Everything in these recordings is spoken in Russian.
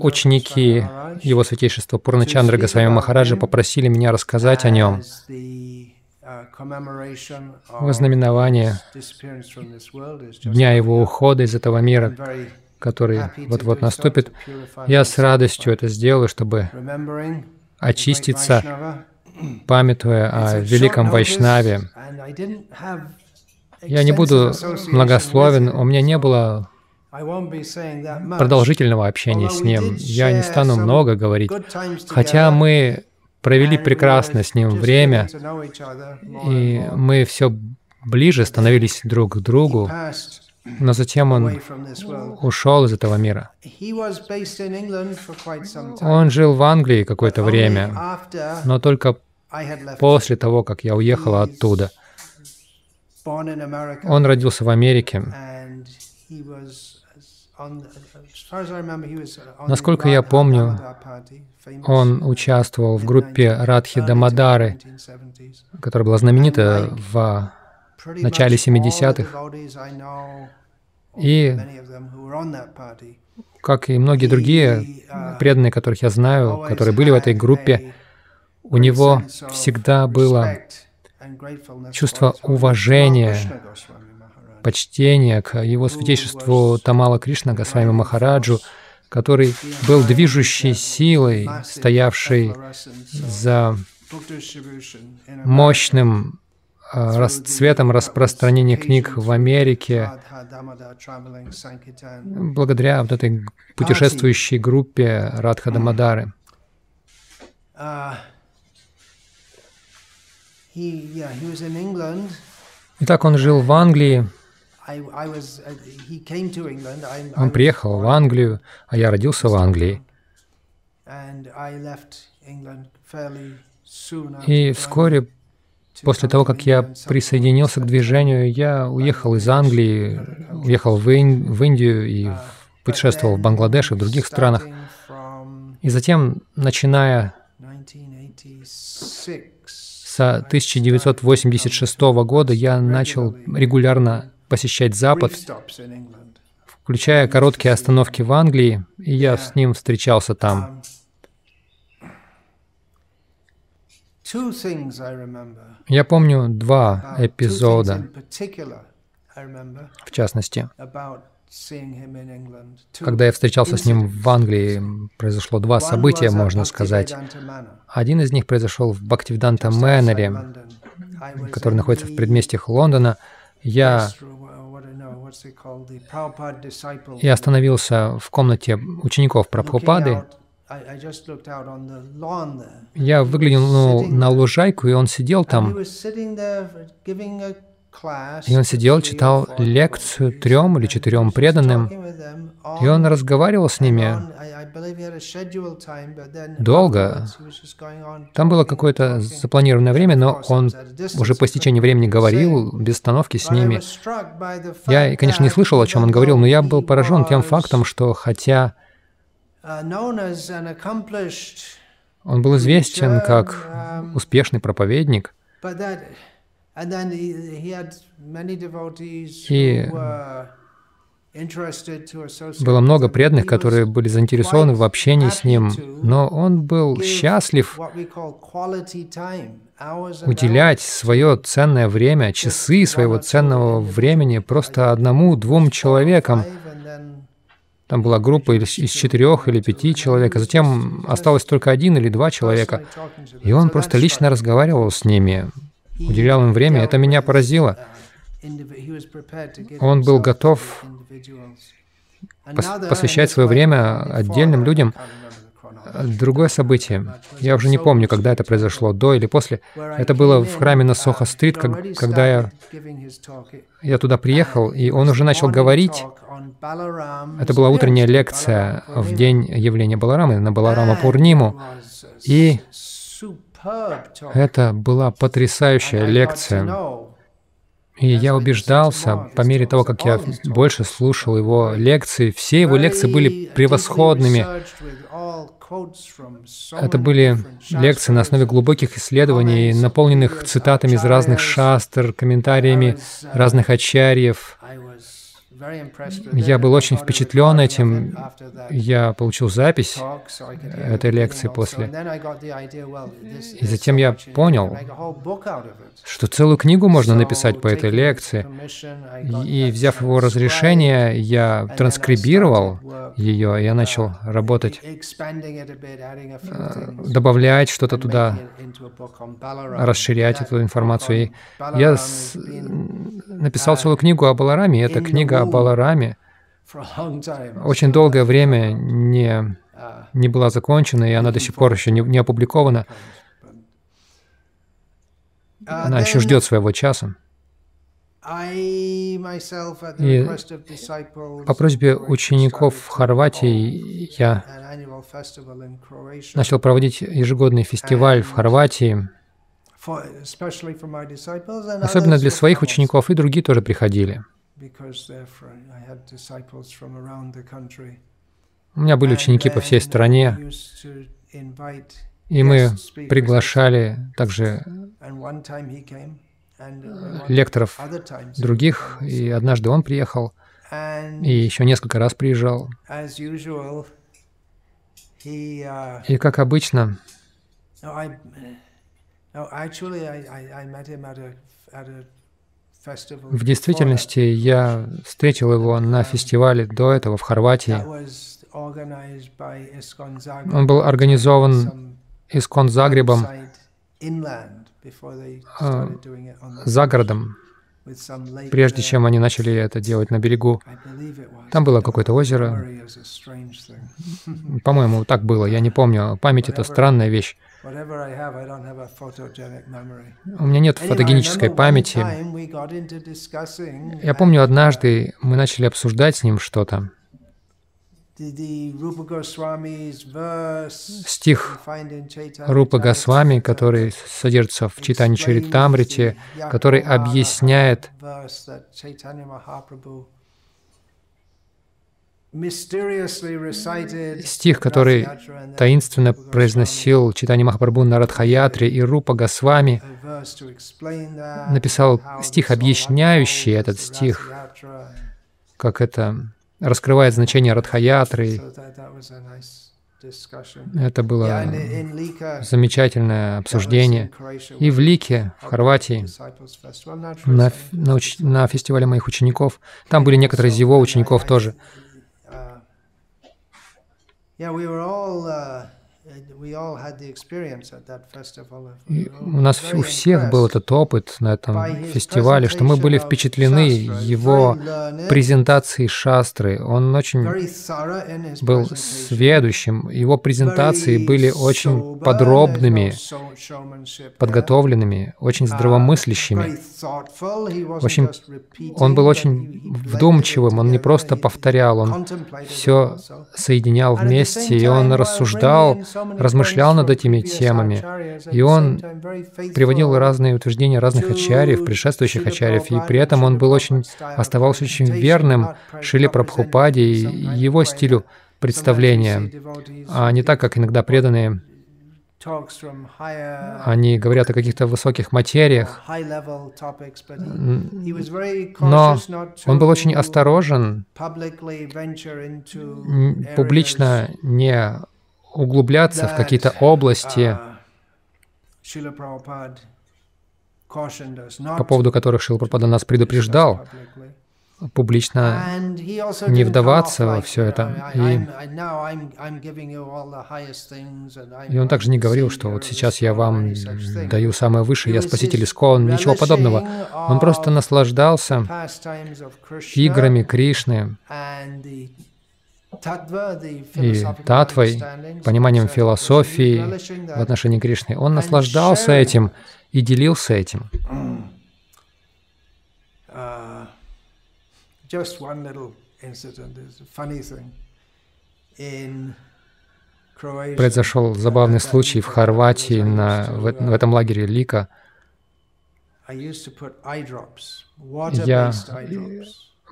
Ученики Его Святейшества Пурначандра Госвами Махараджа попросили меня рассказать о нем uh, commemoration в of знаменование disappearance from this world is just дня его ухода из этого мира, который вот-вот наступит. Я с радостью это сделаю, чтобы очиститься, памятуя о великом Вайшнаве. Я не буду многословен, у меня не было продолжительного общения с ним. Я не стану много говорить. Хотя мы провели and we прекрасно were с ним время, и мы все ближе становились друг к другу, но затем он ушел из этого мира. Он жил в Англии какое-то время, но только после того, как я уехала оттуда. Он родился в Америке. Насколько я помню, Он участвовал в группе 19 Радхи Дамадары, 1970s. которая была знаменита в начале much all the 70-х. devotees I know, or И, как и многие другие uh, преданные, которых я знаю, которые были в этой группе, у него всегда было чувство уважения, почтение к его святейшеству Тамала Кришна Госвами Махараджу, который был движущей силой, стоявшей за мощным а, расцветом распространения книг в Америке, благодаря вот этой путешествующей группе Радха Дамадары. Итак, он жил в Англии, uh, он приехал в Англию, а я родился в Англии. И вскоре после того, как я присоединился к движению, я уехал из Англии, уехал в, Ин- в Индию и Uh, путешествовал в Бангладеш и в других странах. И затем, начиная 1986, с 1986 года, я начал регулярно посещать Запад, включая короткие остановки в Англии, и я с ним встречался там. Я помню два эпизода, в частности. Когда я встречался с ним в Англии, произошло два события, можно сказать. Один из них произошел в Бхактивиданта Мэннере, который находится в предместьях Лондона. Я я остановился в комнате учеников Прабхупады. Я выглянул на лужайку, и он сидел там. И он сидел, читал лекцию трем или четырем преданным, и он разговаривал с ними долго. Там было какое-то запланированное время, но он уже по истечении времени говорил без остановки с ними. Я, конечно, не слышал, о чем он говорил, но я был поражен тем фактом, что хотя uh, он был известен как um, успешный проповедник, И associate было много преданных, которые были заинтересованы в общении с ним, но он был счастлив уделять свое ценное время, часы своего ценного времени просто одному-двум человекам. Там была группа из четырех или пяти человек, а затем осталось только один или два человека. И он просто лично разговаривал с ними, уделял им время. Это меня поразило. uh, give Он был готов пос- посвящать свое время отдельным людям. chronology. Другое событие, я уже не помню, когда это произошло, до или после. Это было в храме на Сохо-стрит, как- когда я, я туда приехал, и он уже начал говорить. Это была утренняя лекция в день явления Баларамы, на Баларама Пурниму. И это была потрясающая лекция. И я убеждался, по мере того, как я больше слушал его лекции, все его лекции были превосходными. Это были лекции на основе глубоких исследований, наполненных цитатами из разных шастр, комментариями разных ачарьев. Я был очень впечатлен этим. Я получил запись этой лекции после. И затем я понял, что целую книгу можно написать по этой лекции. И, взяв его разрешение, я транскрибировал ее, и я начал работать, э, добавлять что-то туда, расширять эту информацию. И я написал целую книгу о Балараме, и эта книга о Балараме очень долгое время не, не была закончена, и она до сих пор еще не, не опубликована. Она еще ждет своего часа. И по просьбе учеников в Хорватии я начал проводить ежегодный фестиваль в Хорватии. Особенно для своих учеников, и другие тоже приходили. У меня были ученики по всей стране, и мы приглашали также лекторов других, и однажды он приехал, и еще несколько раз приезжал. И как обычно, в действительности я встретил его на фестивале до этого в Хорватии. Он был организован Искон Загребом а, за городом, прежде чем они начали это делать на берегу. Там было какое-то озеро. По-моему, так было, я не помню. Память — это странная вещь. У меня нет фотогенической памяти. Я помню, однажды мы начали обсуждать с ним что-то. Стих Рупа Госвами, который содержится в Читане Чаритамрите, который объясняет Стих, который таинственно произносил читание Махапрабху на Радхаятре, и Рупа Госвами написал стих, объясняющий этот стих, как это раскрывает значение Радхаятры. Это было замечательное обсуждение. И в Лике, в Хорватии, на, на, на фестивале моих учеников, там были некоторые из его учеников тоже. yeah, we were all uh, И у нас у всех был этот опыт на этом фестивале, что мы были впечатлены его презентацией шастры. Он очень был сведущим. Его презентации были очень подробными, подготовленными, очень uh, здравомыслящими. Очень, он был очень вдумчивым, он не просто повторял, он все соединял вместе, и он рассуждал размышлял над этими темами, и он приводил разные утверждения разных ачарьев, предшествующих ачарьев, и при этом он был очень, оставался очень верным Шиле Прабхупаде и его стилю представления, а не так, как иногда преданные они говорят о каких-то высоких материях, но он был очень осторожен публично не углубляться в какие-то области, по поводу которых Шила Пропада нас предупреждал, публично не вдаваться во все это. И, и он также не говорил, что вот сейчас я вам даю самое высшее, я спаситель Искон, ничего подобного. Он просто наслаждался играми Кришны, и татвой, пониманием философии в отношении Кришны. Он наслаждался этим и делился этим. Uh, Произошел забавный случай в Хорватии, на, в, в этом лагере Лика. Я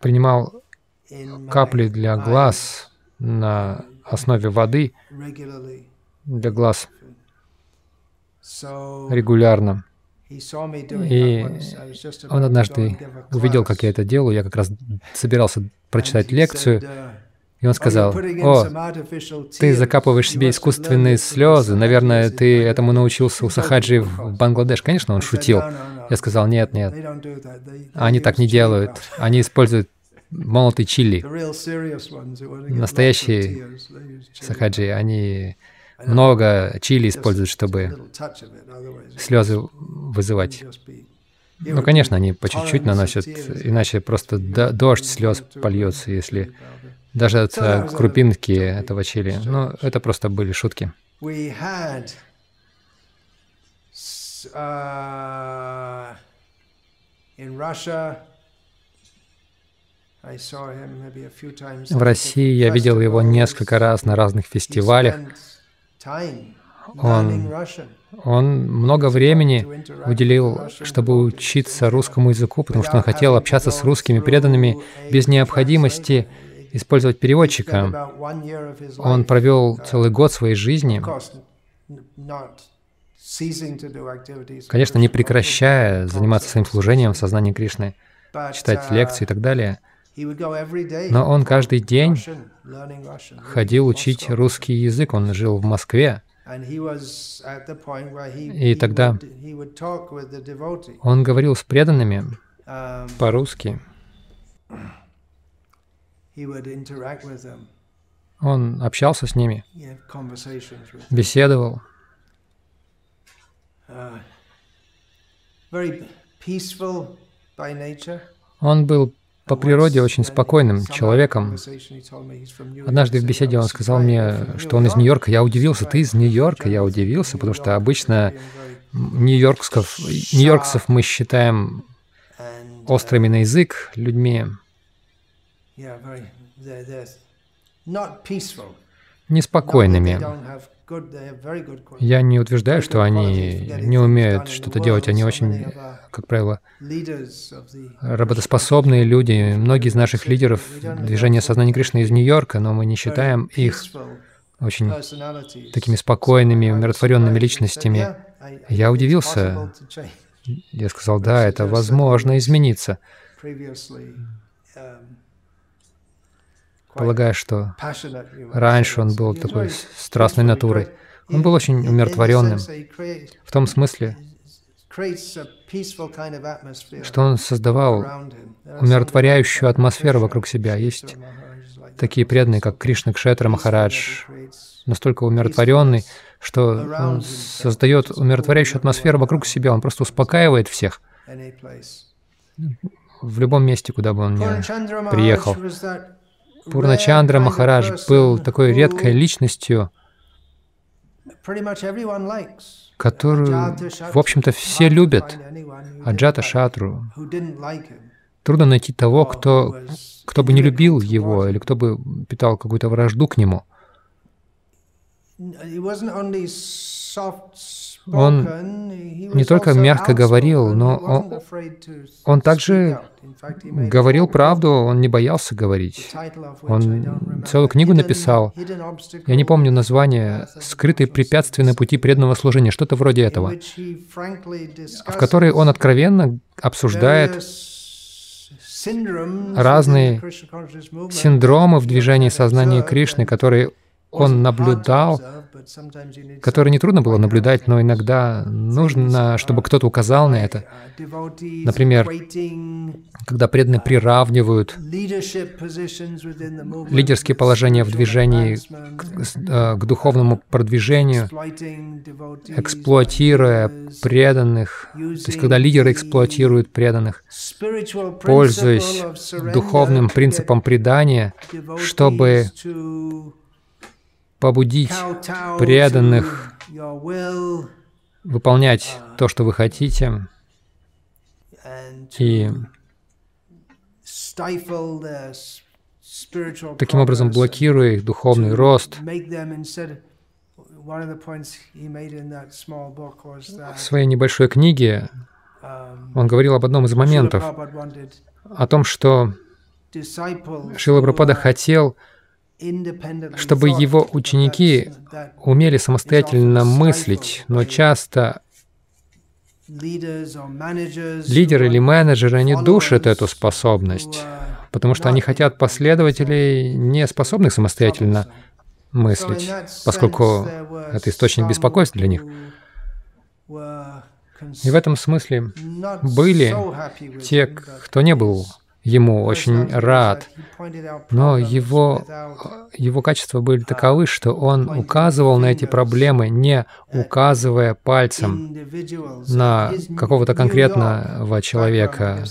принимал капли для глаз на основе воды для глаз регулярно. И он однажды увидел, как я это делаю. Я как раз собирался прочитать лекцию, и он сказал, «О, ты закапываешь себе искусственные слезы. Наверное, ты этому научился у Сахаджи в Бангладеш». Конечно, он шутил. Я сказал, «Нет, нет, они так не делают. Они используют молотый чили. Настоящие Сахаджи, они много чили используют, чтобы слезы вызывать. Ну, конечно, они по чуть-чуть наносят, иначе просто дождь слез польется, если даже от э, крупинки этого чили. Ну, это просто были шутки. Uh, В России я видел его несколько раз на разных фестивалях. Он, он много времени уделил, чтобы учиться русскому языку, потому что он хотел общаться с русскими преданными без необходимости использовать переводчика. Он провел целый год своей жизни, конечно, не прекращая заниматься своим служением в сознании Кришны, читать лекции и так далее. Но он каждый день ходил учить русский язык, он жил в Москве. И тогда он говорил с преданными по-русски. Он общался с ними, беседовал. Uh, он был по природе очень спокойным человеком. Однажды в беседе он сказал мне, что он из Нью-Йорка. Я удивился, ты из Нью-Йорка? Я удивился, потому что обычно нью-йорксков, нью-йоркцев мы считаем острыми на язык людьми неспокойными. Я не утверждаю, что они не умеют что-то делать. Они очень, как правило, работоспособные люди. Многие из наших лидеров движения сознания Кришны из Нью-Йорка, но мы не считаем их очень такими спокойными, умиротворенными личностями. Я удивился. Я сказал, да, это возможно измениться полагая, что раньше он был такой страстной натурой. Он был очень умиротворенным в том смысле, что он создавал умиротворяющую атмосферу вокруг себя. Есть такие преданные, как Кришна Кшетра Махарадж, настолько умиротворенный, что он создает умиротворяющую атмосферу вокруг себя, он просто успокаивает всех в любом месте, куда бы он ни приехал. Пурначандра Махарадж был такой редкой личностью, которую, в общем-то, все любят, Аджата Шатру. Трудно найти того, кто, кто бы не любил его или кто бы питал какую-то вражду к нему. Он не только мягко говорил, но он, он также говорил правду, он не боялся говорить. Он целую книгу написал. Я не помню название «Скрытые препятствия на пути преданного служения», что-то вроде этого, в которой он откровенно обсуждает разные синдромы в движении сознания Кришны, которые он наблюдал, которые нетрудно было наблюдать, но иногда нужно, чтобы кто-то указал на это. Например, когда преданные приравнивают лидерские положения в движении к, э, к духовному продвижению, эксплуатируя преданных, то есть когда лидеры эксплуатируют преданных, пользуясь духовным принципом предания, чтобы побудить преданных выполнять то, что вы хотите, и таким образом блокируя их духовный рост. В своей небольшой книге он говорил об одном из моментов, о том, что Шила Прабхупада хотел чтобы его ученики умели самостоятельно мыслить, но часто Лидеры или менеджеры, они душат эту способность, потому что они хотят последователей, не способных самостоятельно мыслить, поскольку это источник беспокойства для них. И в этом смысле были те, кто не был ему очень рад, но его, его качества были таковы, что он указывал на эти проблемы, не указывая пальцем на какого-то конкретного человека.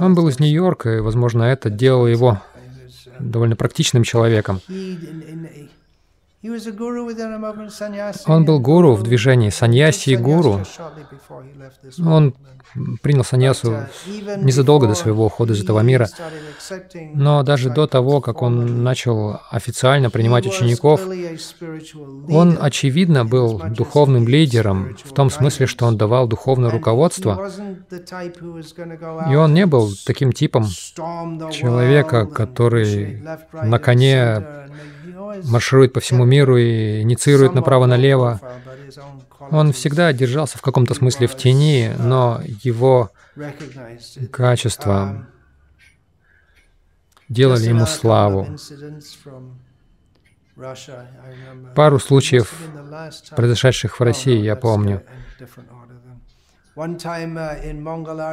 Он был из Нью-Йорка, и, возможно, это делало его довольно практичным человеком. Он был гуру в движении, саньяси и гуру. Он принял саньясу незадолго до своего ухода из этого мира. Но даже до того, как он начал официально принимать учеников, он, очевидно, был духовным лидером в том смысле, что он давал духовное руководство. И он не был таким типом человека, который на коне марширует по всему миру и инициирует направо-налево. Он всегда держался в каком-то смысле в тени, но его качества делали ему славу. Пару случаев, произошедших в России, я помню.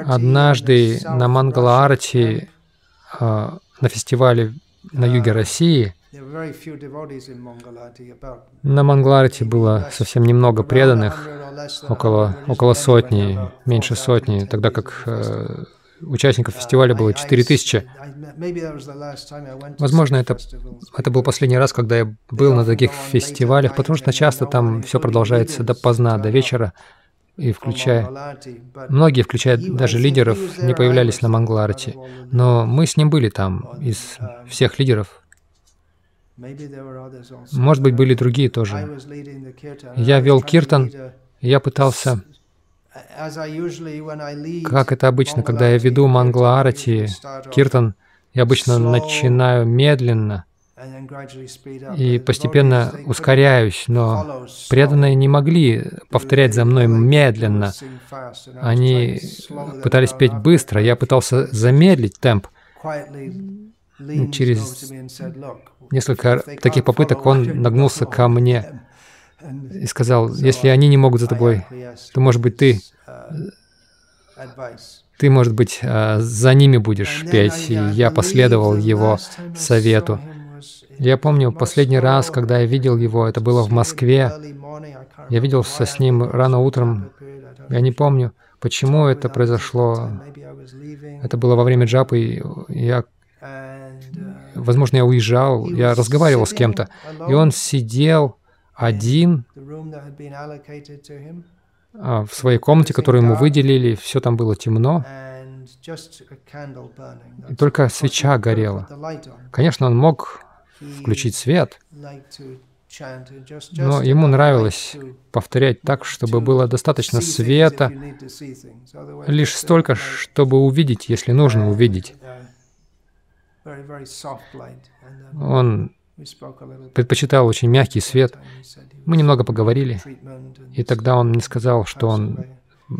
Однажды на Мангала-Арти, а, на фестивале на юге России, на Мангларте было совсем немного преданных, около, около сотни, меньше сотни, тогда как э, участников фестиваля было 4000. Возможно, это, это был последний раз, когда я был на таких фестивалях, потому что часто там все продолжается до поздна, до вечера, и включая... Многие, включая даже лидеров, не появлялись на Мангларте. Но мы с ним были там, из всех лидеров, может быть, были другие тоже. Я вел киртан, и я пытался, как это обычно, когда я веду мангла арати, киртан, я обычно начинаю медленно и постепенно ускоряюсь, но преданные не могли повторять за мной медленно. Они пытались петь быстро, я пытался замедлить темп. Через несколько таких попыток он нагнулся ко мне и сказал, если они не могут за тобой, то, может быть, ты, ты, может быть, а, за ними будешь петь. И я последовал его совету. Я помню, последний раз, когда я видел его, это было в Москве. Я виделся с ним рано утром. Я не помню, почему это произошло. Это было во время джапы. И я возможно, я уезжал, я разговаривал с кем-то, и он сидел один а, в своей комнате, которую ему выделили, все там было темно, и только свеча горела. Конечно, он мог включить свет, но ему нравилось повторять так, чтобы было достаточно света, лишь столько, чтобы увидеть, если нужно увидеть. Он предпочитал очень мягкий свет. Мы немного поговорили, и тогда он мне сказал, что он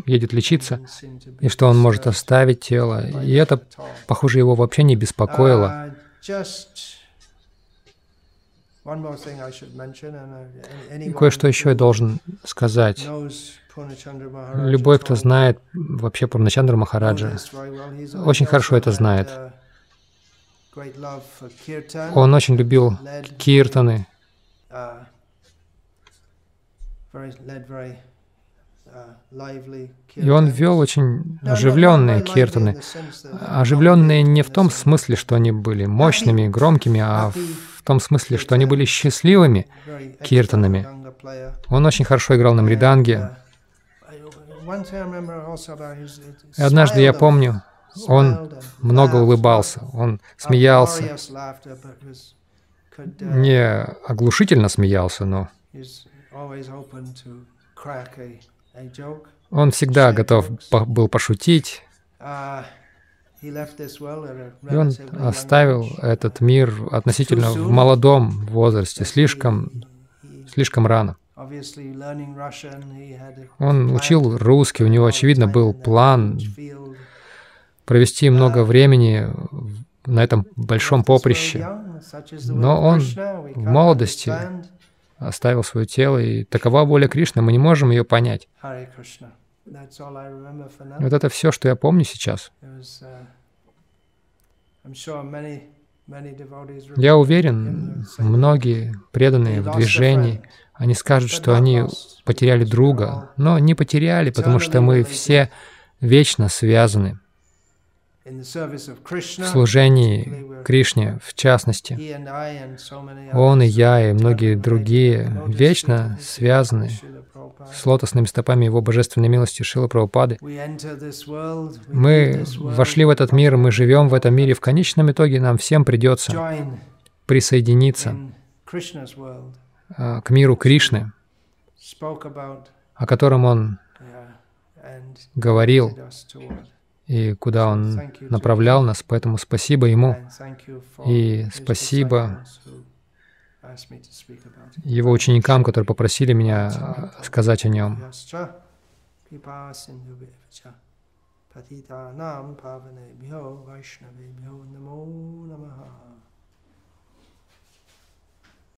едет лечиться, и что он может оставить тело. И это, похоже, его вообще не беспокоило. И кое-что еще я должен сказать. Любой, кто знает вообще про Начандра Махараджа, очень хорошо это знает. Он очень любил киртаны. Uh, uh, И он вел очень оживленные киртаны. Оживленные не в том смысле, что они были мощными, громкими, а в том смысле, что они были счастливыми киртанами. Он очень хорошо играл на мриданге. И однажды я помню, он много улыбался, он смеялся. Не оглушительно смеялся, но он всегда готов был пошутить. И он оставил этот мир относительно в молодом возрасте, слишком, слишком рано. Он учил русский, у него, очевидно, был план провести много времени на этом большом поприще. Но он в молодости оставил свое тело, и такова воля Кришны, мы не можем ее понять. Вот это все, что я помню сейчас. Я уверен, многие преданные в движении, они скажут, что они потеряли друга, но не потеряли, потому что мы все вечно связаны в служении Кришне, в частности. Он и я, и многие другие вечно связаны с лотосными стопами Его Божественной милости Шила Прабхупады. Мы вошли в этот мир, мы живем в этом мире. В конечном итоге нам всем придется присоединиться а, к миру Кришны, о котором Он говорил и куда Он направлял нас. Поэтому спасибо Ему и спасибо Его ученикам, которые попросили меня сказать о Нем. Patitanam pavanebhyo vaishnavebhyo namo namaha